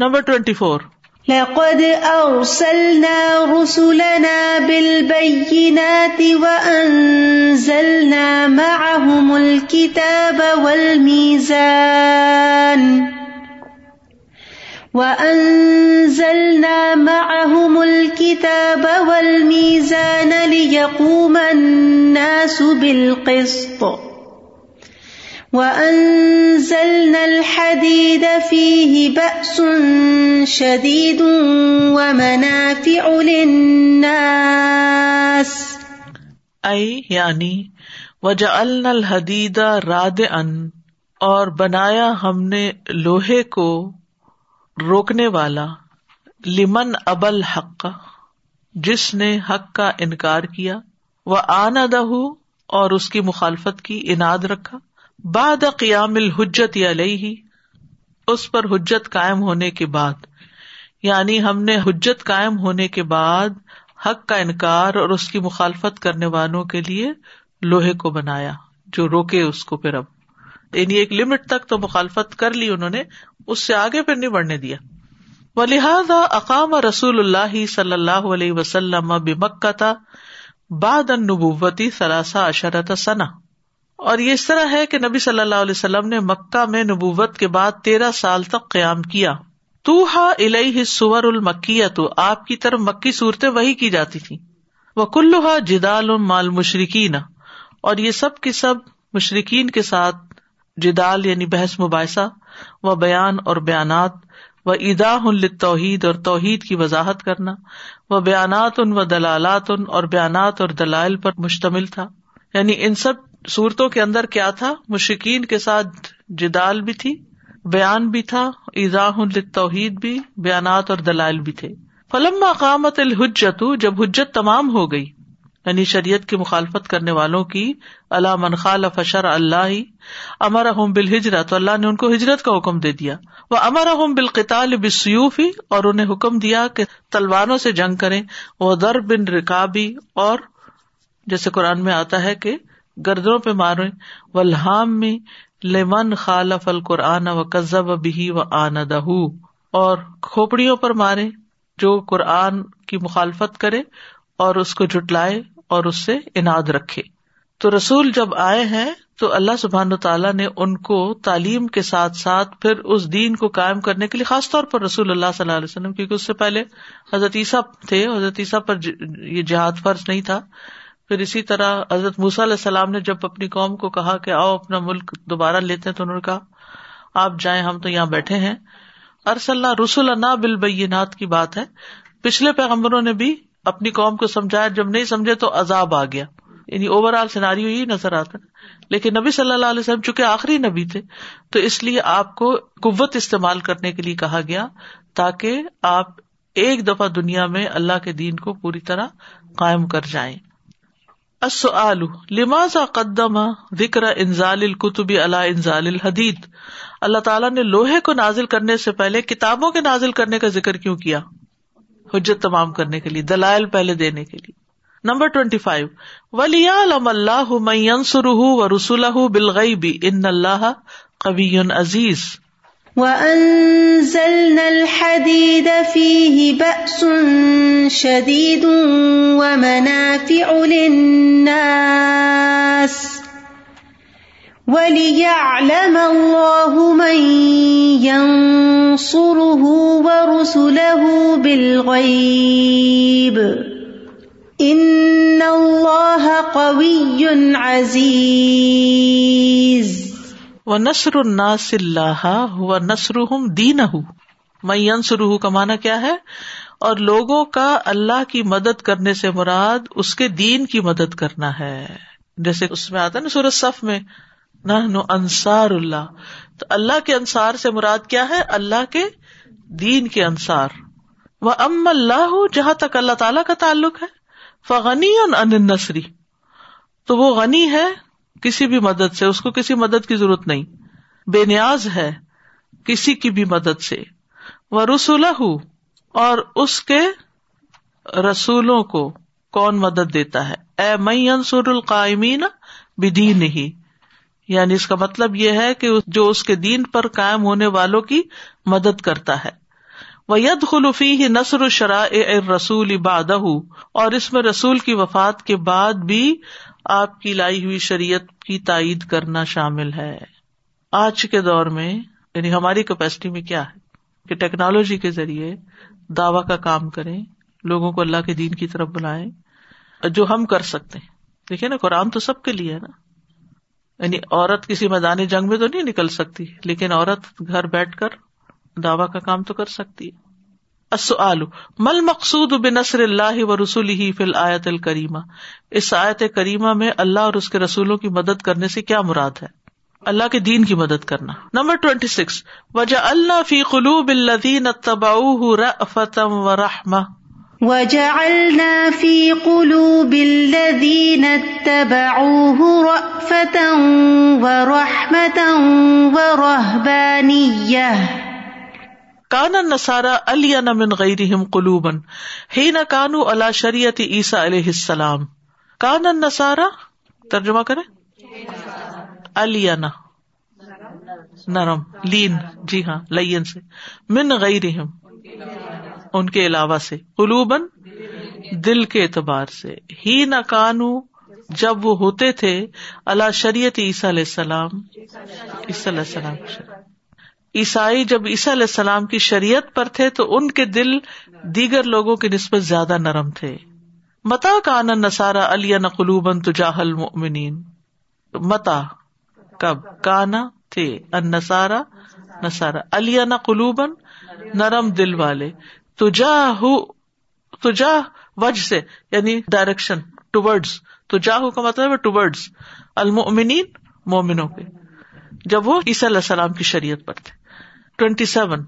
Number twenty four لقد أرسلنا رسلنا بالبينات وأنزلنا معهم الكتاب والميزان وأنزلنا معهم الكتاب والميزان ليقوم الناس بالقسط وأنزلنا الحديد فيه بأس شديد ومنافع للناس ائی یعنی وجعلنا الحدید راد ان اور بنایا ہم نے لوہے کو روکنے والا لمن ابل حق جس نے حق کا انکار کیا وہ آنا دہ اور اس کی مخالفت کی اناد رکھا بعد قیام الحجت علیہ، اس پر حجت قائم ہونے کے بعد یعنی ہم نے حجت قائم ہونے کے بعد حق کا انکار اور اس کی مخالفت کرنے والوں کے لیے لوہے کو بنایا، جو روکے اس کو پھر اب۔ یعنی ایک لمٹ تک تو مخالفت کر لی انہوں نے، اس سے آگے پھر نہیں بڑھنے دیا۔ و لہٰذا اقام رسول اللہ صلی اللہ علیہ وسلم بمکہ تھا باد النبوتی سلاسا اشرت ثنا اور یہ اس طرح ہے کہ نبی صلی اللہ علیہ وسلم نے مکہ میں نبوت کے بعد تیرہ سال تک قیام کیا۔ تو ہا الہ سور المکی تو آپ کی طرف مکی صورتیں وہی کی جاتی تھی وہ کلوہا جدال مال مشرقین اور یہ سب کی سب مشرقین کے ساتھ جدال یعنی بحث مباحثہ و بیان اور بیانات، و ادا ان توحید اور توحید کی وضاحت کرنا وہ بیانات ان و دلالات ان اور بیانات اور دلائل پر مشتمل تھا۔ یعنی ان سب صورتوں کے اندر کیا تھا؟ مشکین کے ساتھ جدال بھی تھی، بیان بھی تھا، ایزاح توحید بھی، بیانات اور دلائل بھی تھے۔ فلم قامت الحجت جب حجت تمام ہو گئی یعنی شریعت کی مخالفت کرنے والوں کی اللہ منخال فشر اللہ امر احم بال ہجرت اللہ نے ان کو ہجرت کا حکم دے دیا۔ وہ امر احم بالقطال بسیوفی اور انہیں حکم دیا کہ تلواروں سے جنگ کرے وہ در بن رکابی اور جیسے قرآن میں آتا ہے کہ گردوں پہ مارے ولحام میں لمن خالف القرآن و قزب بھی و آن اور کھوپڑیوں پر مارے، جو قرآن کی مخالفت کرے اور اس کو جٹلائے اور اس سے اناد رکھے۔ تو رسول جب آئے ہیں، تو اللہ سبحان تعالیٰ نے ان کو تعلیم کے ساتھ ساتھ پھر اس دین کو قائم کرنے کے لیے، خاص طور پر رسول اللہ صلی اللہ علیہ وسلم، کیونکہ اس سے پہلے حضرت عیسیٰ تھے، حضرت عیسیٰ پر یہ جہاد فرض نہیں تھا۔ پھر اسی طرح حضرت موسیٰ علیہ السلام نے جب اپنی قوم کو کہا کہ آؤ اپنا ملک دوبارہ لیتے ہیں تو انہوں نے کہا، آپ جائیں، ہم تو یہاں بیٹھے ہیں۔ ارس اللہ رسول اللہ بالبینات کی بات ہے۔ پچھلے پیغمبروں نے بھی اپنی قوم کو سمجھایا، جب نہیں سمجھے تو عذاب آ گیا۔ یعنی اوور آل سیناری یہی نظر آتا لیکن نبی صلی اللہ علیہ وسلم چونکہ آخری نبی تھے، تو اس لیے آپ کو قوت استعمال کرنے کے لیے کہا گیا تاکہ آپ ایک دفعہ دنیا میں اللہ کے دین کو پوری طرح قائم کر جائیں۔ لماز قدم ذکر انزال القتب اللہ انزال الحدید؟ اللہ تعالیٰ نے لوہے کو نازل کرنے سے پہلے کتابوں کے نازل کرنے کا ذکر کیوں کیا؟ حجت تمام کرنے کے لیے، دلائل پہلے دینے کے لیے۔ نمبر ٹوینٹی فائیو ولی اللہ منسر و رسول بالغیبی ان اللہ قبی عزیز وَأَنزَلْنَا الْحَدِيدَ فِيهِ بَأْسٌ شَدِيدٌ وَمَنَافِعُ لِلنَّاسِ وَلِيَعْلَمَ اللَّهُ مَن يَنصُرُهُ وَرُسُلَهُ بِالْغَيْبِ إِنَّ اللَّهَ قَوِيٌّ عَزِيزٌ و نسر الناس اللہ و نسر دین میں کا مانا کیا ہے؟ اور لوگوں کا اللہ کی مدد کرنے سے مراد اس کے دین کی مدد کرنا ہے۔ جیسے اس میں آتا نا سورج صف میں نہ انصار اللہ۔ تو اللہ کے انصار سے مراد کیا ہے؟ اللہ کے دین کے انصار۔ وہ ام اللہ، جہاں تک اللہ تعالی کا تعلق ہے، فغنی ان نسری تو وہ غنی ہے کسی بھی مدد سے، اس کو کسی مدد کی ضرورت نہیں۔ بے نیاز ہے کسی کی بھی مدد سے۔ وہ رسول اور اس کے رسولوں کو کون مدد دیتا ہے؟ اے میں انصر القائمین بدھی نہیں یعنی اس کا مطلب یہ ہے کہ جو اس کے دین پر قائم ہونے والوں کی مدد کرتا ہے۔ وہ ید خلفی ہی نثر شراء رسول بادہ اور اس میں رسول کی وفات کے بعد بھی آپ کی لائی ہوئی شریعت کی تائید کرنا شامل ہے۔ آج کے دور میں یعنی ہماری کیپیسٹی میں کیا ہے؟ کہ ٹیکنالوجی کے ذریعے دعوی کا کام کریں، لوگوں کو اللہ کے دین کی طرف بلائیں، جو ہم کر سکتے ہیں۔ دیکھیے نا، قرآن تو سب کے لیے ہے نا۔ یعنی عورت کسی میدان جنگ میں تو نہیں نکل سکتی، لیکن عورت گھر بیٹھ کر دعوی کا کام تو کر سکتی ہے۔ مل مقصود بن اللہ و رسول ہی فل آیت الکریمہ؟ اس آیت کریمہ میں اللہ اور اس کے رسولوں کی مدد کرنے سے کیا مراد ہے؟ اللہ کے دین کی مدد کرنا۔ نمبر ٹوینٹی سکس وجہ اللہ فی قلوب الدین تبا فتم و رحم وجعلنا في قلوب الذين اتبعوه رأفة ورحمة ورهبانية کان نسارا علی من غیرہم قلوبا ہی نہ کانو اللہ شریعت عیسیٰ علیہ السلام. کان نسارا ترجمہ کرے علینا نرم. لین. جی ہاں لین سے. من غیرہم. ان کے علاوہ سے. قلوبن دل کے اعتبار سے. ہی نہ کانو جب وہ ہوتے تھے اللہ شریعت عیسیٰ علیہ السلام. عیسیٰ علیہ السلام عیسائی جب عیسیٰ علیہ السلام کی شریعت پر تھے تو ان کے دل دیگر لوگوں کی نسبت زیادہ نرم تھے۔ متا کان نسارا علی نقلوبن تجاہل مومنین متا کب؟ کانا تھے۔ ان نسارا نسارا علی قلوبن نرم دل والے۔ تجا تجا سے یعنی ڈائریکشن ٹوڈز تجاہ کا مطلب ٹوڈز المؤمنین، مومنوں کے۔ جب وہ عیسی علیہ السلام کی شریعت پر تھے۔ ٹوینٹی سیون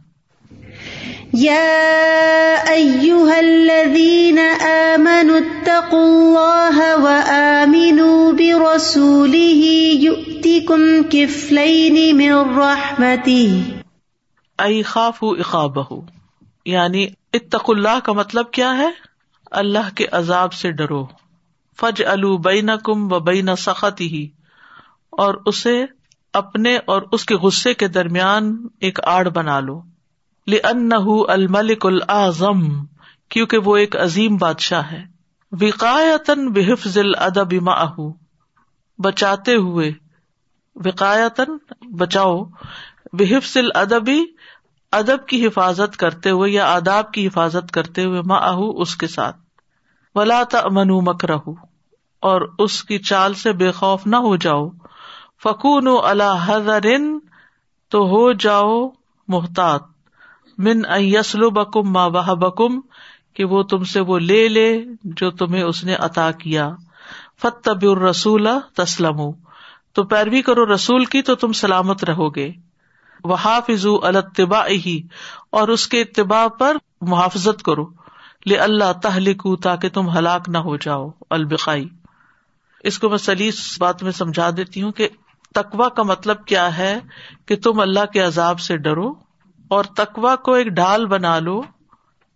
الذين آمنوا اتقوا الله وآمنوا برسوله يؤتكم كفلين من رحمته. ائی خاف اقابہ یعنی اتق اللہ کا مطلب کیا ہے؟ اللہ کے عذاب سے ڈرو. فج الو بین کم و بین سخت ہی اور اسے اپنے اور اس کے غصے کے درمیان ایک آڑ بنا لو۔ لن الملک العظم کیونکہ وہ ایک عظیم بادشاہ ہے۔ وقایتن بحفظ الادب معه، بچاتے ہوئے وقایتن بچاؤ، بحفظ الادبی ادب کی حفاظت کرتے ہوئے یا آداب کی حفاظت کرتے ہوئے معه اس کے ساتھ۔ ولا تأمنوا مکرہ اور اس کی چال سے بے خوف نہ ہو جاؤ۔ فکون اللہ تو ہو جاؤ محتاط۔ من یسلو بکم ماں بہ بکم کہ وہ تم سے وہ لے لے جو تمہیں اس نے عطا کیا۔ فتب الرسول تسلم تو پیروی کرو رسول کی تو تم سلامت رہو گے۔ وہ حافظ التبا ہی اور اس کے اتباع پر محافظت کرو۔ لے اللہ تہلک تاکہ تم ہلاک نہ ہو جاؤ۔ البقائی۔ اس کو میں سلیس بات میں سمجھا دیتی ہوں کہ تکوا کا مطلب کیا ہے کہ تم اللہ کے عذاب سے ڈرو اور تکوا کو ایک ڈھال بنا لو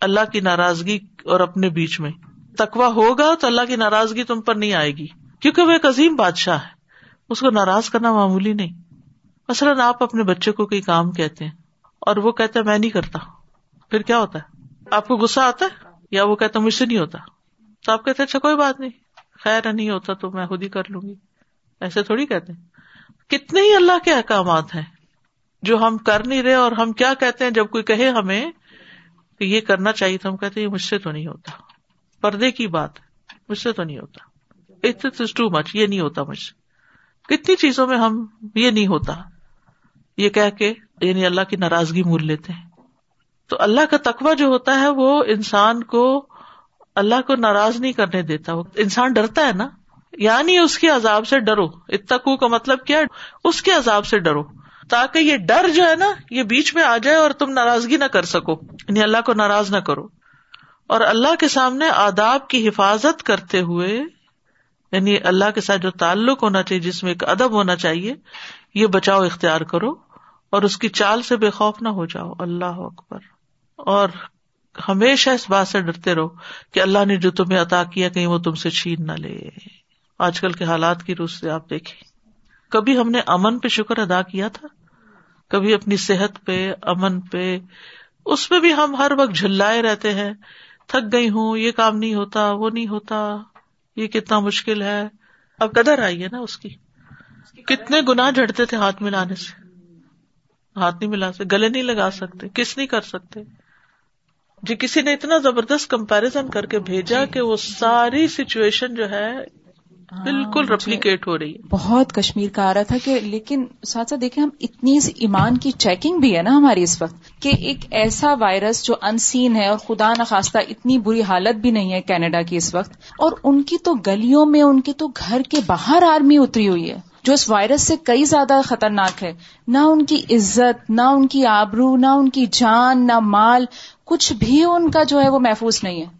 اللہ کی ناراضگی اور اپنے بیچ میں۔ تکوا ہوگا تو اللہ کی ناراضگی تم پر نہیں آئے گی، کیونکہ وہ ایک عظیم بادشاہ ہے۔ اس کو ناراض کرنا معمولی نہیں۔ مثلاً آپ اپنے بچے کو کوئی کام کہتے ہیں اور وہ کہتا ہے، میں نہیں کرتا۔ پھر کیا ہوتا ہے؟ آپ کو غصہ آتا ہے یا وہ کہتا مجھ سے نہیں ہوتا؟ تو آپ کہتے اچھا کوئی بات نہیں۔ خیر، نہیں ہوتا تو میں خود ہی کر لوں گی۔ ایسے تھوڑی کہتے ہیں۔ کتنے ہی اللہ کے احکامات ہیں جو ہم کر نہیں رہے اور ہم کیا کہتے ہیں جب کوئی کہے ہمیں کہ یہ کرنا چاہیے تو ہم کہتے یہ مجھ سے تو نہیں ہوتا۔ پردے کی بات مجھ سے تو نہیں ہوتا۔ اٹس ٹو مچ یہ نہیں ہوتا مجھ سے۔ کتنی چیزوں میں ہم یہ نہیں ہوتا۔ یہ کہہ کے یعنی اللہ کی ناراضگی مول لیتے ہیں۔ تو اللہ کا تقوی جو ہوتا ہے وہ انسان کو اللہ کو ناراض نہیں کرنے دیتا۔ وہ انسان ڈرتا ہے نا۔ یعنی اس کے عذاب سے ڈرو۔ اتقو کا مطلب کیا؟ اس کے عذاب سے ڈرو۔ تاکہ یہ ڈر جو ہے نا، یہ بیچ میں آ جائے اور تم ناراضگی نہ کر سکو۔ یعنی اللہ کو ناراض نہ کرو۔ اور اللہ کے سامنے آداب کی حفاظت کرتے ہوئے یعنی اللہ کے ساتھ جو تعلق ہونا چاہیے، جس میں ایک ادب ہونا چاہیے، یہ بچاؤ، اختیار کرو۔ اور اس کی چال سے بے خوف نہ ہو جاؤ۔ اللہ اکبر۔ اور ہمیشہ اس بات سے ڈرتے رہو کہ اللہ نے جو تمہیں عطا کیا، کہیں وہ تم سے چھین نہ لے۔ آج کل کے حالات کی روح سے آپ دیکھیں۔ کبھی ہم نے امن پہ شکر ادا کیا تھا؟ کبھی اپنی صحت پہ، امن پہ۔ اس میں بھی ہم ہر وقت جھلائے رہتے ہیں۔ تھک گئی ہوں، یہ کام نہیں ہوتا، وہ نہیں ہوتا۔ یہ کتنا مشکل ہے۔ اب قدر آئی ہے نا اس کی۔ کتنے گنا جھڑتے تھے ہاتھ ملانے سے۔ ہاتھ نہیں ملا سکتے، گلے نہیں لگا سکتے، کس نہیں کر سکتے۔ جی کسی نے اتنا زبردست کمپیرزن کر کے بھیجا کہ وہ ساری سچویشن جو ہے بالکل ریپلیکیٹ ہو رہی ہے۔ بہت کشمیر کا آ رہا تھا کہ لیکن ساتھ ساتھ دیکھیں ہم اتنی ایمان کی چیکنگ بھی ہے نا ہماری اس وقت کہ ایک ایسا وائرس جو ان سین ہے اور خدا نخواستہ اتنی بری حالت بھی نہیں ہے کینیڈا کی اس وقت اور ان کی تو گلیوں میں ان کے تو گھر کے باہر آرمی اتری ہوئی ہے جو اس وائرس سے کئی زیادہ خطرناک ہے۔ نہ ان کی عزت نہ ان کی آبرو نہ ان کی جان نہ مال کچھ بھی ان کا جو ہے وہ محفوظ نہیں ہے۔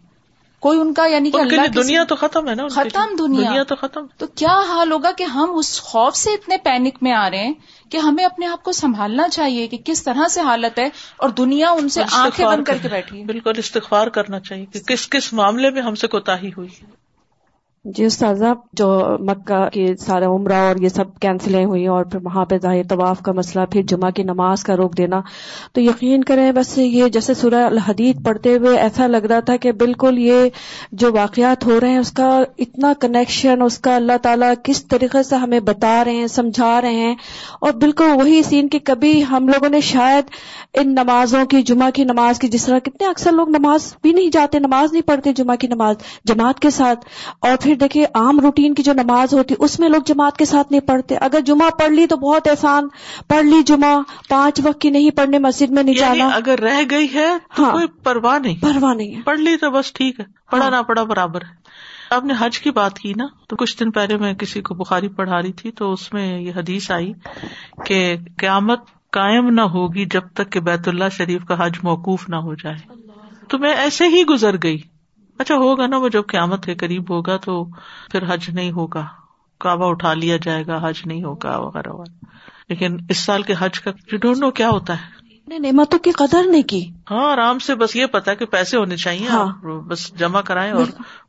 کوئی ان کا یعنی کہ اللہ دنیا تو ختم ہے نا ختم دنیا۔ دنیا تو ختم۔ تو کیا حال ہوگا کہ ہم اس خوف سے اتنے پینک میں آ رہے ہیں کہ ہمیں اپنے آپ کو سنبھالنا چاہیے کہ کس طرح سے حالت ہے اور دنیا ان سے آنکھیں بند کر کے بیٹھی بالکل استغفار کرنا چاہیے کہ کس کس معاملے میں ہم سے کوتا ہوئی۔ جی استاذہ، جو مکہ کی سارا عمرہ اور یہ سب کینسلیں ہوئی اور پھر وہاں پہ ظاہر طواف کا مسئلہ، پھر جمعہ کی نماز کا روک دینا، تو یقین کریں بس یہ جیسے سورہ الحدید پڑھتے ہوئے ایسا لگ رہا تھا کہ بالکل یہ جو واقعات ہو رہے ہیں، اس کا اتنا کنیکشن اس کا اللہ تعالیٰ کس طریقے سے ہمیں بتا رہے ہیں، سمجھا رہے ہیں، اور بالکل وہی سین کہ کبھی ہم لوگوں نے شاید ان نمازوں کی، جمعہ کی نماز کی، جس طرح کتنے اکثر لوگ نماز بھی نہیں جاتے، نماز نہیں پڑھتے جمعہ کی نماز، جماعت کے ساتھ، اور پھر دیکھیے عام روٹین کی جو نماز ہوتی اس میں لوگ جماعت کے ساتھ نہیں پڑھتے۔ اگر جمعہ پڑھ لی تو بہت احسان پڑھ لی جمعہ پانچ وقت کی نہیں پڑھنے مسجد میں نہیں یعنی جانا۔ اگر رہ گئی ہے تو ہاں۔ کوئی پرواہ نہیں۔ پرواہ نہیں ہے۔ پڑھ لی تو بس ٹھیک ہے پڑھا ہاں۔ نہ پڑھا برابر ہے۔ آپ نے حج کی بات کی نا تو کچھ دن پہلے میں کسی کو بخاری پڑھا رہی تھی تو اس میں یہ حدیث آئی کہ قیامت قائم نہ ہوگی جب تک کہ بیت اللہ شریف کا حج موقوف نہ ہو جائے۔ تو میں ایسے ہی گزر گئی۔ اچھا ہوگا نا وہ جب قیامت کے قریب ہوگا تو پھر حج نہیں ہوگا۔ کعبہ اٹھا لیا جائے گا، حج نہیں ہوگا وغیرہ وغیرہ۔ لیکن اس سال کے حج کا ڈونٹ نو کیا ہوتا ہے۔ نعمتوں کی قدر نہیں کی۔ ہاں آرام سے بس یہ پتا کہ پیسے ہونے چاہیے۔ ہاں۔ آپ بس جمع کرائیں اور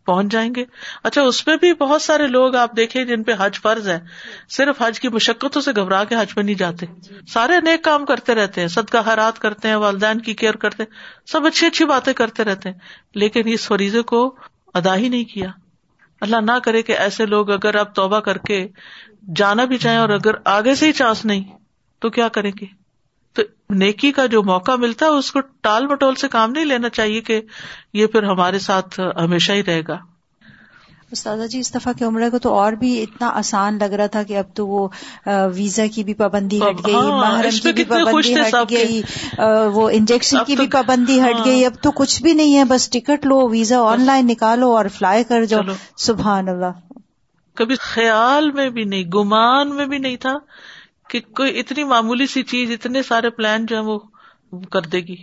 پہنچ جائیں گے۔ اچھا اس پہ بھی بہت سارے لوگ آپ دیکھیں جن پہ حج فرض ہے۔ صرف حج کی مشقتوں سے گھبرا کے حج پہ نہیں جاتے۔ سارے نیک کام کرتے رہتے ہیں صدقہ حرات کرتے ہیں والدین کی کیئر کرتے ہیں۔ سب اچھی اچھی باتیں کرتے رہتے ہیں۔ لیکن اس فریضے کو ادا ہی نہیں کیا۔ اللہ نہ کرے کہ ایسے لوگ اگر آپ توبہ کر کے جانا بھی چاہیں اور اگر آگے سے ہی چانس نہیں تو کیا کریں گے؟ تو نیکی کا جو موقع ملتا ہے اس کو ٹال مٹول سے کام نہیں لینا چاہیے کہ یہ پھر ہمارے ساتھ ہمیشہ ہی رہے گا استاذہ جی اس دفعہ کے عمرے کو تو اور بھی اتنا آسان لگ رہا تھا کہ اب تو وہ ویزا کی بھی پابندی ہٹ گئی ہاں، محرم کی بھی پابندی ہٹ۔ گئی وہ انجیکشن کی بھی پابندی ہٹ۔ گئی اب تو کچھ بھی نہیں ہے بس ٹکٹ لو ویزا آن لائن نکالو اور فلائی کر جاؤ۔ سبحان اللہ کبھی خیال میں بھی نہیں گمان میں بھی نہیں تھا کہ کوئی اتنی معمولی سی چیز، اتنے سارے پلان جو ہے وہ کر دے گی۔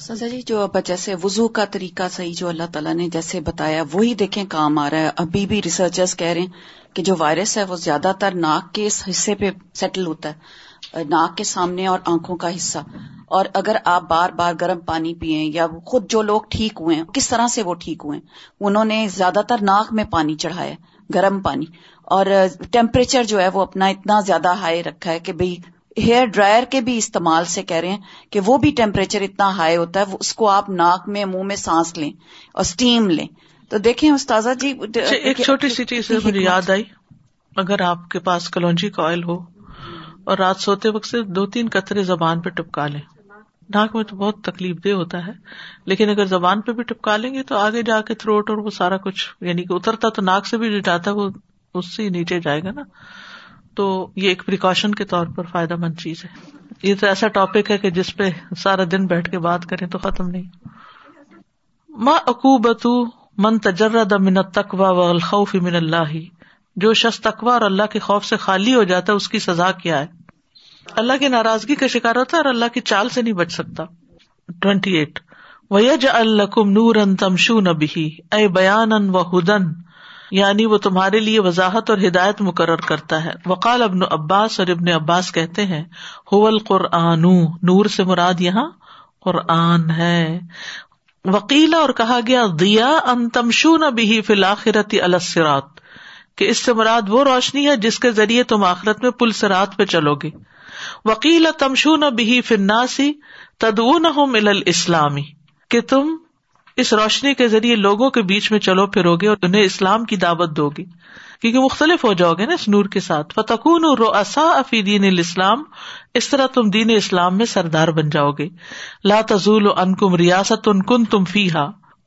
سزا جی جو اب جیسے وضو کا طریقہ صحیح جو اللہ تعالیٰ نے جیسے بتایا، وہی دیکھیں کام آ رہا ہے۔ ابھی بھی ریسرچرز کہہ رہے ہیں کہ جو وائرس ہے وہ زیادہ تر ناک کے اس حصے پہ سیٹل ہوتا ہے، ناک کے سامنے اور آنکھوں کا حصہ۔ اور اگر آپ بار بار گرم پانی پیئیں یا خود جو لوگ ٹھیک ہوئے ہیں، کس طرح سے وہ ٹھیک ہوئے ہیں؟ انہوں نے زیادہ تر ناک میں پانی چڑھایا، گرم پانی۔ اور ٹیمپریچر جو ہے وہ اپنا اتنا زیادہ ہائی رکھا ہے کہ بھائی ہیئر ڈرائر کے بھی استعمال سے کہہ رہے ہیں کہ وہ بھی ٹیمپریچر اتنا ہائی ہوتا ہے اس کو آپ ناک میں منہ میں سانس لیں اور اسٹیم لیں۔ تو دیکھیں استاذہ جی اچھا، ایک چھوٹی سی چیز مجھے یاد آئی۔ اگر آپ کے پاس کلونجی کا آئل ہو اور رات سوتے وقت سے دو تین قطرے زبان پہ ٹپکا لیں۔ ناک میں تو بہت تکلیف دہ ہوتا ہے لیکن اگر زبان پہ بھی ٹپکا لیں گے تو آگے جا کے تھروٹ اور وہ سارا کچھ یعنی کہ اترتا تو ناک سے بھی جاتا وہ اس سے نیچے جائے گا نا۔ تو یہ ایک پریکاشن کے طور پر فائدہ مند چیز ہے۔ یہ تو ایسا ٹاپک ہے کہ جس پہ سارا دن بیٹھ کے بات کریں تو ختم نہیں۔ ماں اکوبت من تجرد من تقوا و الخوف من اللہ جو شخص تقوا اور اللہ کے خوف سے خالی ہو جاتا ہے، اس کی سزا کیا ہے؟ اللہ کی ناراضگی کا شکار ہوتا ہے اور اللہ کی چال سے نہیں بچ سکتا۔ ٹوینٹی ایٹ ویج الکم نور ان تمشو نبی اے بیان و ہدن یعنی وہ تمہارے لیے وضاحت اور ہدایت مقرر کرتا ہے۔ وقال ابن عباس اور ابن عباس کہتے ہیں ہو قرآن نور سے مراد یہاں قرآن ہے۔ وکیلا اور کہا گیا دیا ان تمشو نبی فی الآخرتی السرات کہ اس سے مراد وہ روشنی ہے جس کے ذریعے تم آخرت میں پل سرات پہ چلو گے۔ وکیل تمشو نہ بھی فناسی تدو نہ اسلامی کہ تم اس روشنی کے ذریعے لوگوں کے بیچ میں چلو پھرو گے اور انہیں اسلام کی دعوت دو گی کیونکہ مختلف ہو جاؤ گے نا اس نور کے ساتھ۔ فتقون افی دین الاسلام اس طرح تم دین اسلام میں سردار بن جاؤ گے۔ لا تزول ان کم ریاست ان کن تم فی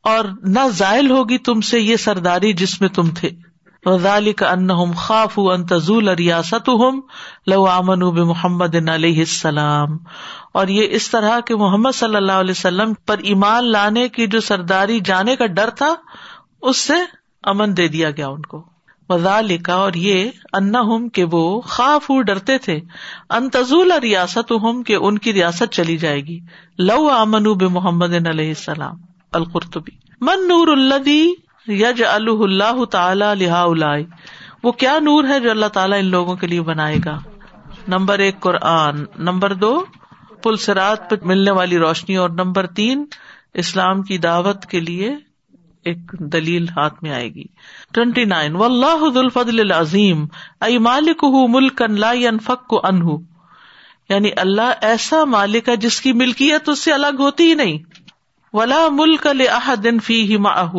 اور نہ زائل ہوگی تم سے یہ سرداری جس میں تم تھے۔ کا ان خاف ان تزول ریاست لو امن محمد علیہ السلام۔ اور یہ اس طرح کے محمد صلی اللہ علیہ وسلم پر ایمان لانے کی جو سرداری جانے کا ڈر تھا، اس سے امن دے دیا گیا ان کو۔ وزا اور یہ انا ہم کہ وہ خاف ڈرتے تھے۔ انتظول ریاست ہم کہ ان کی ریاست چلی جائے گی۔ لو امن بے محمد علیہ السلام۔ القرطبی۔ من نور اللہ یج اللہ تعالی لہا وہ کیا نور ہے جو اللہ تعالیٰ ان لوگوں کے لیے بنائے گا؟ نمبر ایک قرآن، نمبر دو پلسرات پہ ملنے والی روشنی، اور نمبر تین، اسلام کی دعوت کے لیے ایک دلیل ہاتھ میں آئے گی۔ ٹوینٹی نائن و اللہ الفضل العظیم ائی مالک ملک انہ یعنی اللہ ایسا مالک ہے جس کی ملکیت اس سے الگ ہوتی ہی نہیں۔ ولا ملک دن فی ہی ماہ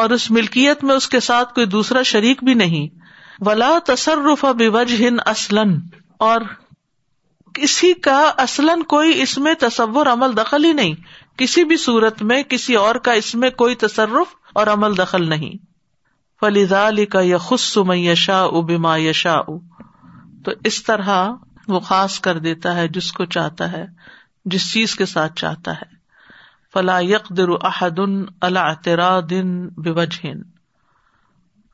اور اس ملکیت میں اس کے ساتھ کوئی دوسرا شریک بھی نہیں۔ ولا تصرف بج ہند اور کسی کا اسلن کوئی اس میں تصور عمل دخل ہی نہیں۔ کسی بھی صورت میں کسی اور کا اس میں کوئی تصرف اور عمل دخل نہیں۔ فلیزا علی کا یا خص یشا بما یشا تو اس طرح وہ خاص کر دیتا ہے جس کو چاہتا ہے، جس چیز کے ساتھ چاہتا ہے۔ فلا یقدر احدن اللہ دن بوجہ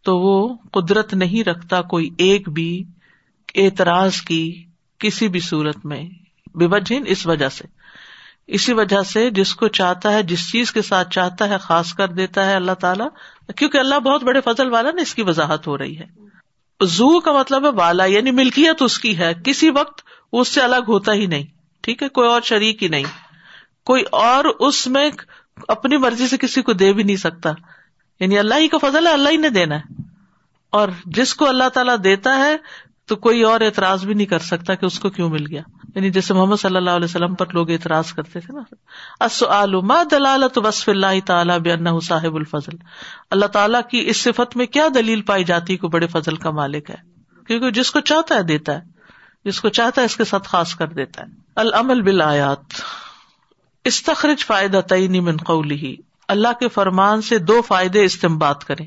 تو وہ قدرت نہیں رکھتا کوئی ایک بھی اعتراض کی کسی بھی صورت میں بے اس وجہ سے۔ اسی وجہ سے جس کو چاہتا ہے، جس چیز کے ساتھ چاہتا ہے، خاص کر دیتا ہے اللہ تعالیٰ، کیونکہ اللہ بہت بڑے فضل والا نا اس کی وضاحت ہو رہی ہے۔ زو کا مطلب ہے والا یعنی ملکیت اس کی ہے۔ کسی وقت اس سے الگ ہوتا ہی نہیں۔ ٹھیک ہے، کوئی اور شریک ہی نہیں۔ کوئی اور اس میں اپنی مرضی سے کسی کو دے بھی نہیں سکتا۔ یعنی اللہ ہی کا فضل ہے، اللہ ہی نے دینا ہے۔ اور جس کو اللہ تعالیٰ دیتا ہے، تو کوئی اور اعتراض بھی نہیں کر سکتا کہ اس کو کیوں مل گیا۔ یعنی جیسے محمد صلی اللہ علیہ وسلم پر لوگ اعتراض کرتے تھے نا۔ دلالت وصف اللہ تعالیٰ بے صاحب الفضل۔ اللہ تعالیٰ کی اس صفت میں کیا دلیل پائی جاتی کو بڑے فضل کا مالک ہے؟ کیونکہ جس کو چاہتا ہے دیتا ہے، جس کو چاہتا ہے اس کے ساتھ خاص کر دیتا ہے۔ العمل بل آیات استخرج فائدہ تعینی من قولی اللہ کے فرمان سے دو فائدے استعمال کریں۔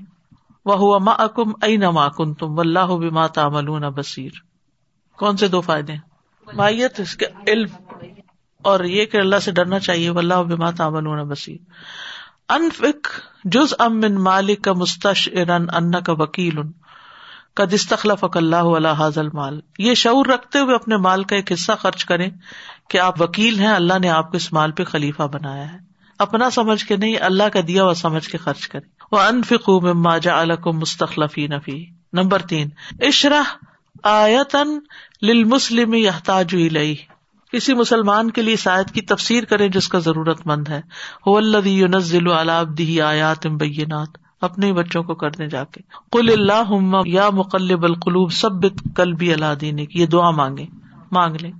وہ ہوا ما اکم ائی نہ کن تم و اللہ بما تعملون بصیر کون سے دو فائدے مائیت، اس کے علم۔ اور یہ کہ اللہ سے ڈرنا چاہیے و اللہ بما تعملون بصیر انفک جز ام من مالک کا مستش ارن ان کا وکیل۔ کا دستخلف اللہ علیہ حاضل مال یہ شعور رکھتے ہوئے اپنے مال کا ایک حصہ خرچ کریں کہ آپ وکیل ہیں، اللہ نے آپ کو اس مال پہ خلیفہ بنایا ہے۔ اپنا سمجھ کے نہیں، اللہ کا دیا ہوا سمجھ کے خرچ کرے وہ انفکو میں ماجا الک مستخلفی نفی نمبر تین، اشرح آیتن للمسلم یحتاج الیہ۔ کسی مسلمان کے لیے سایت کی تفسیر کرے جس کا ضرورت مند ہے۔ ہو اللہ ينزل على عبده آیات بینات۔ اپنے بچوں کو کرنے جا کے۔ قل اللہ یا مقلب القلوب ثبت قلبی اللہ دینک یہ دعا مانگے، مانگ لیں۔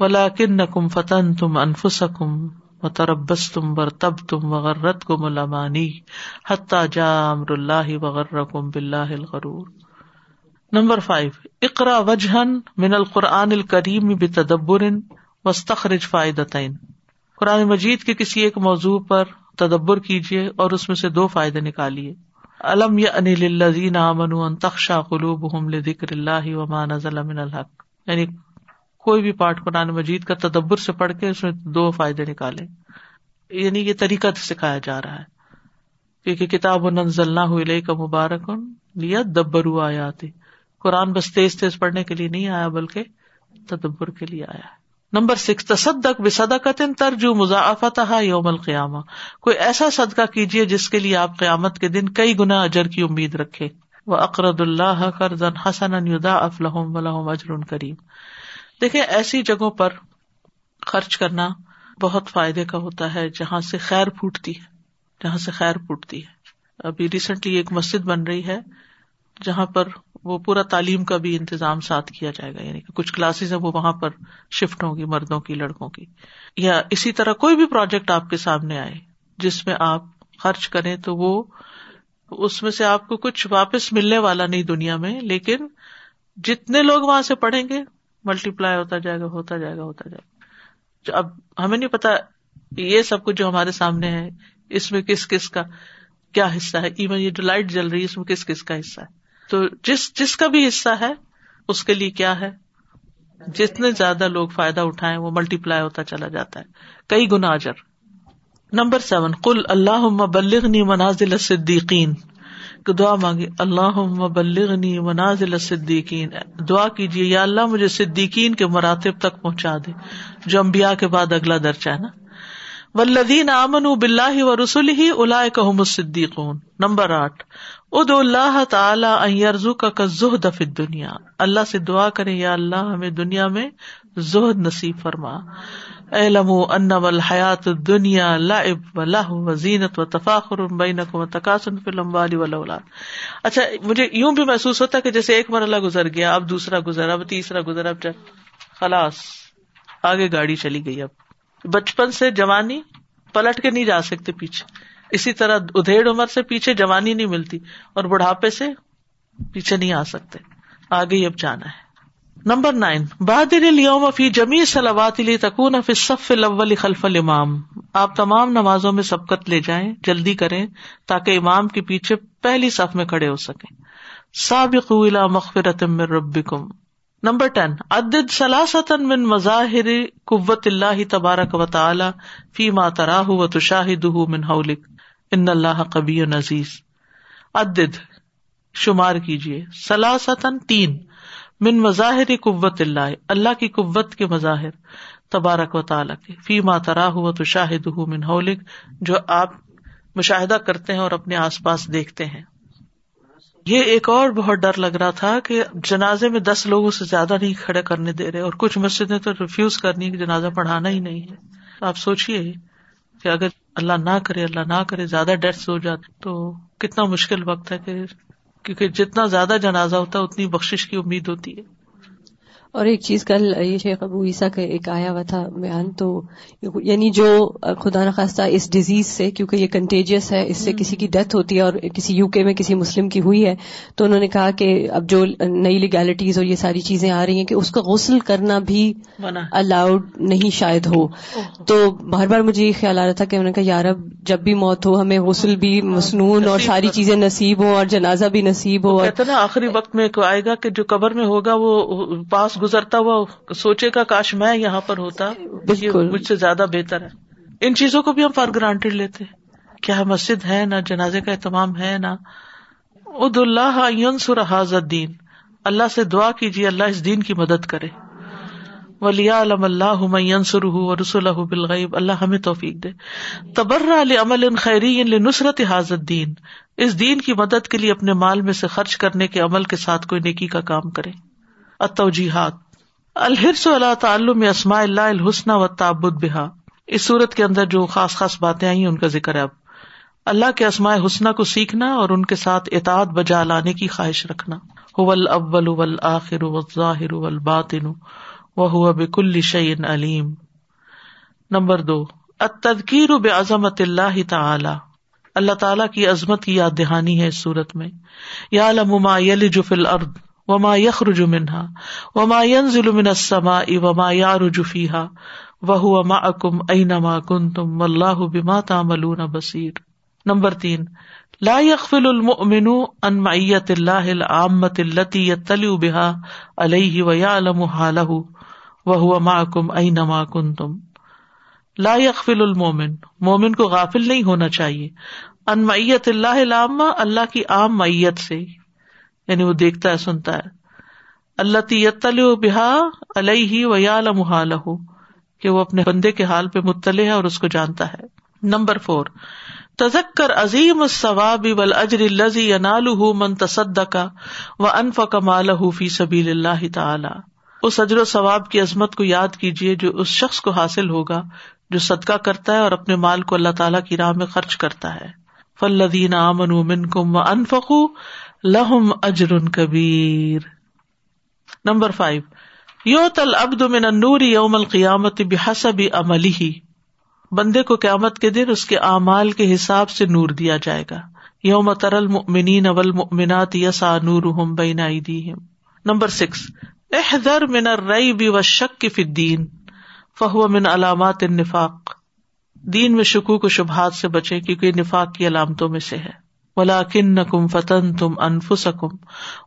ولكنکم فتنتم انفسکم تربس تم بر تب تم وغیرت کو ملامانی حتیٰ جا امر اللہ وغیر کم بلّہ الغرور۔ نمبر فائیو اقرا وجہن من القرآن الکریم بتدبر وسطرج فائدتین۔ قرآن مجید کے کسی ایک موضوع پر تدبر کیجیے اور اس میں سے دو فائدے نکالیے۔ علم یا انل الزین امن تخشا قلوب ذکر اللہ وما نزل من الحق۔ یعنی کوئی بھی پارٹ قرآن مجید کا تدبر سے پڑھ کے اس میں دو فائدے نکالے۔ یعنی یہ طریقہ سکھایا جا رہا ہے کیونکہ کتاب و نہ ہوئی کا مبارک لیا دبرو آیا قرآن بس تیز تیز پڑھنے کے لیے نہیں آیا بلکہ تدبر کے لیے آیا نمبر سکس، تصدق بصدقت ترجو مضافت یوم القیامہ۔ کوئی ایسا صدقہ کیجیے جس کے لیے آپ قیامت کے دن کئی گنا اجر کی امید رکھے۔ وہ اقرد اللہ قرض حسن یدا افلحم ولحم اجر کریم دیکھیں، ایسی جگہوں پر خرچ کرنا بہت فائدے کا ہوتا ہے جہاں سے خیر پھوٹتی ہے، جہاں سے خیر پھوٹتی ہے۔ ابھی ریسنٹلی ایک مسجد بن رہی ہے۔ جہاں پر وہ پورا تعلیم کا بھی انتظام ساتھ کیا جائے گا یعنی کہ کچھ کلاسز ہیں وہ وہاں پر شفٹ ہوں گی، مردوں کی، لڑکوں کی۔ یا اسی طرح کوئی بھی پروجیکٹ آپ کے سامنے آئے جس میں آپ خرچ کریں تو وہ اس میں سے آپ کو کچھ واپس ملنے والا نہیں دنیا میں، لیکن جتنے لوگ وہاں سے پڑھیں گے ملٹی پلائی ہوتا جائے گا، ہوتا جائے گا، ہوتا جائے گا۔ اب ہمیں نہیں پتا یہ سب کچھ جو ہمارے سامنے ہے، اس میں کس کس کا کیا حصہ ہے؟ ایون یہ جو لائٹ جل رہی ہے، اس میں کس کس کا حصہ ہے؟ تو جس جس کا بھی حصہ ہے، اس کے لیے کیا ہے؟ جتنے زیادہ لوگ فائدہ اٹھائے وہ ملٹی پلائی ہوتا چلا جاتا ہے۔ کئی گنا اجر۔ نمبر سیون کل اللہ بلغنی منازل صدیقین دعا مانگی اللہ بلغنی منازل صدیقین دعا کیجیے، یا اللہ مجھے صدیقین کے مراتب تک پہنچا دے، جو امبیا کے بعد اگلا درجہ ہے نا۔ ولدین امن بلّہ و رسول ہی الا کہ صدیقون نمبر آٹھ اد اللہ تعالی ارزو کا زہد فت دنیا اللہ سے دعا کرے یا اللہ ہمیں دنیا میں زہد نصیب فرما۔ علم ان الحیات دنیا لعب و لہ و زینت و تفاخر بینکم و تقاسن فی الاموال والاولاد اچھا مجھے یوں بھی محسوس ہوتا کہ جیسے ایک مرحلہ گزر گیا، اب دوسرا گزرا اب تیسرا گزرا اب خلاص، آگے گاڑی چلی گئی اب۔ بچپن سے جوانی، پلٹ کے نہیں جا سکتے پیچھے۔ اسی طرح ادھیڑ عمر سے پیچھے جوانی نہیں ملتی اور بڑھاپے سے پیچھے نہیں آ سکتے۔ آگے ہی اب جانا ہے۔ Number nine. بہادر فی جمی سلوات علی تکون فی صف الاول خلف الامام۔ آپ تمام نمازوں میں سبقت لے جائیں، جلدی کریں تاکہ امام کے پیچھے پہلی صف میں کھڑے ہو سکیں۔ سابق الى مغفرت من ربکم۔ Number ten. عدد سلاستن من مظاہر قوت اللہ تبارک و تعالی فی ما تراہ و تشاہدہ من حولک۔ ان اللہ قبی عزیز عدد، شمار کیجیے سلاستن تین۔ من مظاہر قوت اللہ۔ اللہ کی قوت کے مظاہر۔ تبارک و تعالیٰ کے۔ فی ماں ترا ہوا تو شاہد من ہولک جو آپ مشاہدہ کرتے ہیں اور اپنے آس پاس دیکھتے ہیں۔ یہ ایک اور بہت ڈر لگ رہا تھا کہ جنازے میں دس لوگوں سے زیادہ نہیں کھڑے کرنے دے رہے اور کچھ مسجدیں تو ریفیوز کرنی کہ جنازہ پڑھانا ہی نہیں ہے۔ آپ سوچیے کہ اگر اللہ نہ کرے، اللہ نہ کرے، زیادہ ڈیتھس ہو جاتے تو کتنا مشکل وقت ہے کہ کیونکہ جتنا زیادہ جنازہ ہوتا ہے، اتنی بخش کی امید ہوتی ہے۔ اور ایک چیز کل یہ شیخ ابو عیسیٰ کا ایک آیا ہوا تھا بیان تو یعنی جو خدا نخواستہ اس ڈیزیز سے کیونکہ یہ کنٹیجیس ہے اس سے کسی کی ڈیتھ ہوتی ہے اور کسی یو کے میں کسی مسلم کی ہوئی ہے تو انہوں نے کہا کہ اب جو نئی لیگیلٹیز اور یہ ساری چیزیں آ رہی ہیں کہ اس کا غسل کرنا بھی الاؤڈ نہیں شاید ہو۔ تو بار بار مجھے یہ خیال آ رہا تھا کہ انہوں نے کہا یار اب جب بھی موت ہو ہمیں غسل بھی مصنون اور ساری چیزیں نصیب ہوں اور جنازہ بھی نصیب ہو آخری وقت میں آئے گا کہ جو قبر میں ہوگا وہ پاس گزرتا ہوا سوچے کا کاش میں یہاں پر ہوتا مجھ سے زیادہ بہتر ہے۔ ان چیزوں کو بھی ہم فار گرانٹیڈ لیتے۔ کیا مسجد ہے نہ جنازے کا اہتمام ہے نہ۔ اد اللہ الدین۔ اللہ سے دعا کیجیے اللہ اس دین کی مدد کرے۔ ولیہ علم اللہ سر رسول بالغیب اللہ ہمیں توفیق دے۔ تبر عمل خیری نصرت حاض الدین۔ اس دین کی مدد کے لیے اپنے مال میں سے خرچ کرنے کے عمل کے ساتھ کوئی نیکی کا کام کرے۔ اتوجیحات الحرس اللہ تعلم اسماء اللہ الحسن و تابد بحا اس صورت کے اندر جو خاص خاص باتیں آئی ان کا ذکر ہے اب۔ اللہ کے اسماء حسنہ کو سیکھنا اور ان کے ساتھ اطاعت بجا لانے کی خواہش رکھنا۔ اول اول آخر ظاہر باطن و ہوا بک الشعین علیم۔ نمبر دو اتدکیر بے عظمت اللہ تعالی۔ اللہ تعالیٰ کی عظمت کی یاد دہانی ہے اس صورت میں۔ یا لما یلج فی الارض۔ وما یخرج منہا وما ينزل من السماء وما يعرج فيها، وهو معكم اينما كنتم والله بما تعملون بصير. نمبر تین، لا يغفل المؤمن عن معیت الله العامة التي يطلع بها عليه ويعلم حاله، وهو معكم اينما كنتم. لا يغفل المؤمن مومن کو غافل نہیں ہونا چاہیے. ان معیت اللہ العامہ، اللہ کی عام معیت سے. یعنی وہ دیکھتا ہے، سنتا ہے۔ اللہ تیتل بحا علیہ و یا لہ کہ وہ اپنے بندے کے حال پہ مطلع ہے اور اس کو جانتا ہے۔ نمبر فور تزکر عظیم الثواب والاجر الذي يناله من تصدق وانفق ماله في سبيل الله تعالی۔ اس اجر و ثواب کی عظمت کو یاد کیجیے جو اس شخص کو حاصل ہوگا، جو صدقہ کرتا ہے اور اپنے مال کو اللہ تعالیٰ کی راہ میں خرچ کرتا ہے۔ فلدین امن منکم و انفقو لہم اجر کبیر۔ Number five. یو تل ابد من نور یوم القیامت بحسب عملی ہی بندے کو قیامت کے دن اس کے اعمال کے حساب سے نور دیا جائے گا۔ یوم ترل مؤمنین والمؤمنات یسا نورہم بین ایدیہم۔ Number six. احذر من الریب والشک فی الدین۔ فہو من علامات النفاق۔ دین میں شکوک و شبہات سے بچے کیونکہ نفاق کی علامتوں میں سے ہے۔ ولا کن کم فتن تم انف سکم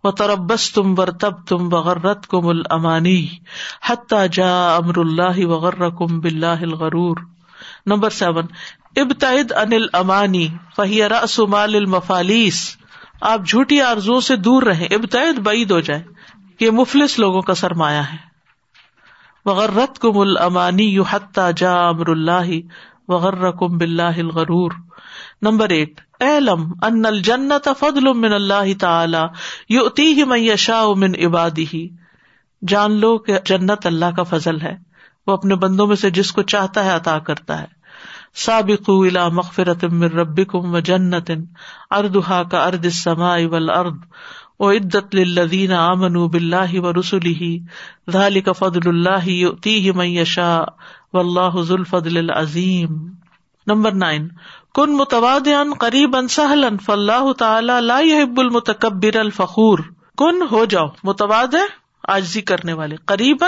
و تربس تم ور تب تم بغرت کم المانی جا امر اللہ وغر کم بلّہ الغرور. نمبر سیون ابتعد انل امانی فہی رس مال المفالیس آپ جھوٹی آرزو سے دور رہیں. ابتعد بعید ہو جائے یہ مفلس لوگوں کا سرمایہ ہے. وغرت کم المانی یو حتہ جا امر اللہ وغر کم بلّہ الغرور. نمبر ایٹ اعلم ان الجنت فضل من اللہ تعالی یؤتیہ من یشاء من عبادہ جان لو کہ جنت اللہ کا فضل ہے، وہ اپنے بندوں میں سے جس کو چاہتا ہے عطا کرتا ہے۔ سابقوا الى مغفرت من ربکم وجنت ارضها كارض السماء والارض۔ وعدت للذین آمنوا باللہ ورسلہ ذلك فضل اللہ یؤتیہ من یشاء، واللہ ذو الفضل العظیم۔ Number nine. کن متواد قریب ان فلاح تعالیٰ لا يحب المتکبر الفخور۔ کن ہو جاؤ متواد آجزی کرنے والے قریب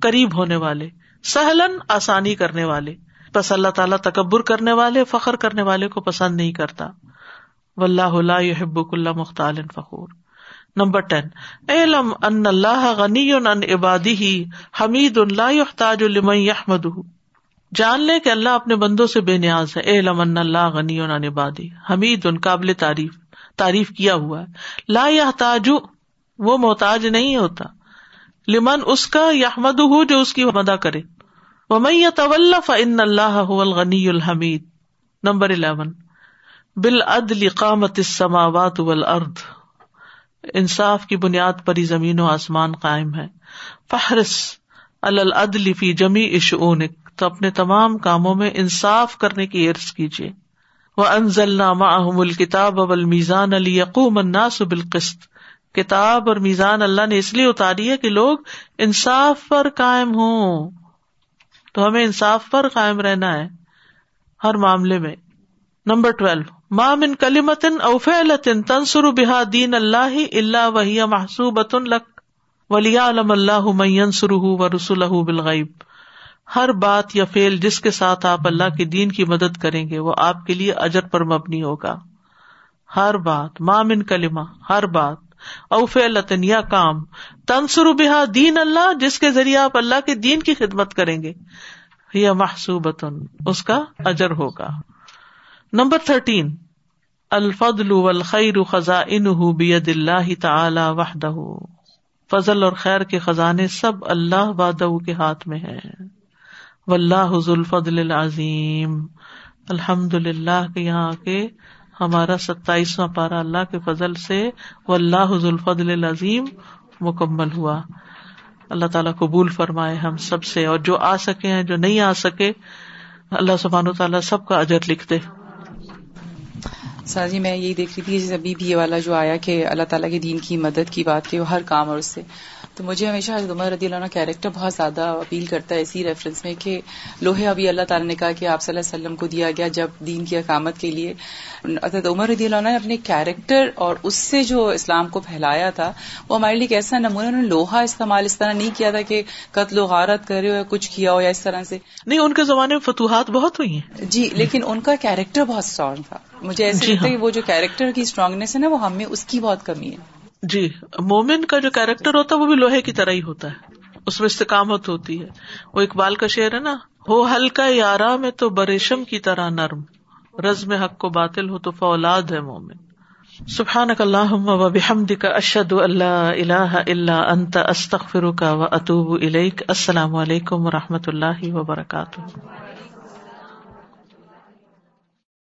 قریب ہونے والے سہلن آسانی کرنے والے۔ بس اللہ تعالیٰ تکبر کرنے والے، فخر کرنے والے کو پسند نہیں کرتا۔ و اللہ لا يحب مختال فخور۔ نمبر ٹین علم ان اللہ غنی ان عبادی حمید لا يحتاج لمن يحمده جان لے کہ اللہ اپنے بندوں سے بے نیاز ہے۔ اے لمن اللہ غنی نبادی حمید ان قابل تعریف تعریف کیا ہوا ہے۔ لا یا تاجو وہ محتاج نہیں ہوتا۔ لمن اس کا یحمد ہو جو اس کی مدا کرے۔ وہ میں طول ان اللہ الغنی الحمید۔ Number eleven. بال عدل قامت السماوات والارض۔ انصاف کی بنیاد پر ہی زمین و آسمان قائم ہے۔ فہرس العدل فی جمی اشعونک تو اپنے تمام کاموں میں انصاف کرنے کی عرض کیجیے۔ وہ انزل نامہ الکتاب اب المیزان علی یقوم الناس بالقسط۔ کتاب اور میزان اللہ نے اس لیے اتاری ہے کہ لوگ انصاف پر قائم ہوں۔ تو ہمیں انصاف پر قائم رہنا ہے ہر معاملے میں۔ Number twelve. مام ان کلیمتن اوفیلتن تنسر بحا دین اللہ اللہ وحیہ محسوب لک ولی علم اللہ من سرح و رسول بالغیب ہر بات یا فیل جس کے ساتھ آپ اللہ کے دین کی مدد کریں گے، وہ آپ کے لیے اجر پر مبنی ہوگا۔ ہر بات مامن کلمہ، ہر بات۔ اوف لطن یا کام۔ تنسر بحا دین اللہ، جس کے ذریعے آپ اللہ کے دین کی خدمت کریں گے۔ یا محسوب اس کا اجر ہوگا۔ Number thirteen. الفضل الخیر خزاں بید اللہ تعالی وحدہ۔ فضل اور خیر کے خزانے سب اللہ وادہ کے ہاتھ میں ہے و اللہ حضل العظیم۔ الحمد للہ کے یہاں کے ہمارا ستائیسواں پارا اللہ کے فضل سے و اللہ العظیم مکمل ہوا۔ اللہ تعالیٰ قبول فرمائے ہم سب سے اور جو آ سکے ہیں، جو نہیں آ سکے، اللہ سبحان و تعالیٰ سب کا اجر لکھ دے سر جی میں یہی دیکھ رہی تھی ابھی بھی یہ والا جو آیا کہ اللہ تعالیٰ کے دین کی مدد کی بات کی وہ ہر کام اور اس سے۔ تو مجھے ہمیشہ عمر رضی اللہ عنہ کیریکٹر بہت زیادہ اپیل کرتا ہے اسی ریفرنس میں کہ لوہے ابھی اللہ تعالیٰ نے کہا کہ آپ صلی اللہ علیہ وسلم کو دیا گیا جب دین کی اقامت کے لیے۔ عمر رضی اللہ عنہ نے اپنے کیریکٹر اور اس سے جو اسلام کو پھیلایا تھا وہ ہمارے لیے ایسا نمونہ انہوں نے لوہا استعمال اس طرح نہیں کیا تھا کہ قتل و غارت کرے ہو یا کچھ کیا ہو یا اس طرح سے۔ نہیں ان کے زمانے میں فتوحات بہت ہوئی ہیں۔ جی لیکن ان کا کیریکٹر بہت اسٹرانگ تھا۔ مجھے ایسا جی لگتا ہے ہاں۔ کہ وہ جو کیریکٹر کی اسٹرانگنیس ہے نا وہ ہمیں اس کی بہت کمی ہے۔ جی مومن کا جو کیریکٹر ہوتا ہے وہ بھی لوہے کی طرح ہی ہوتا ہے۔ اس میں استقامت ہوتی ہے۔ وہ اقبال کا شعر ہے نا، ہو ہلکا یارا میں تو بریشم کی طرح نرم۔ رزم حق کو باطل ہو تو فولاد ہے مومن۔ سبحان اللہ و بحمد کا اشد اللہ اللہ اللہ انت استخر کا و اطوب السلام علیکم و رحمۃ اللہ وبرکاتہ۔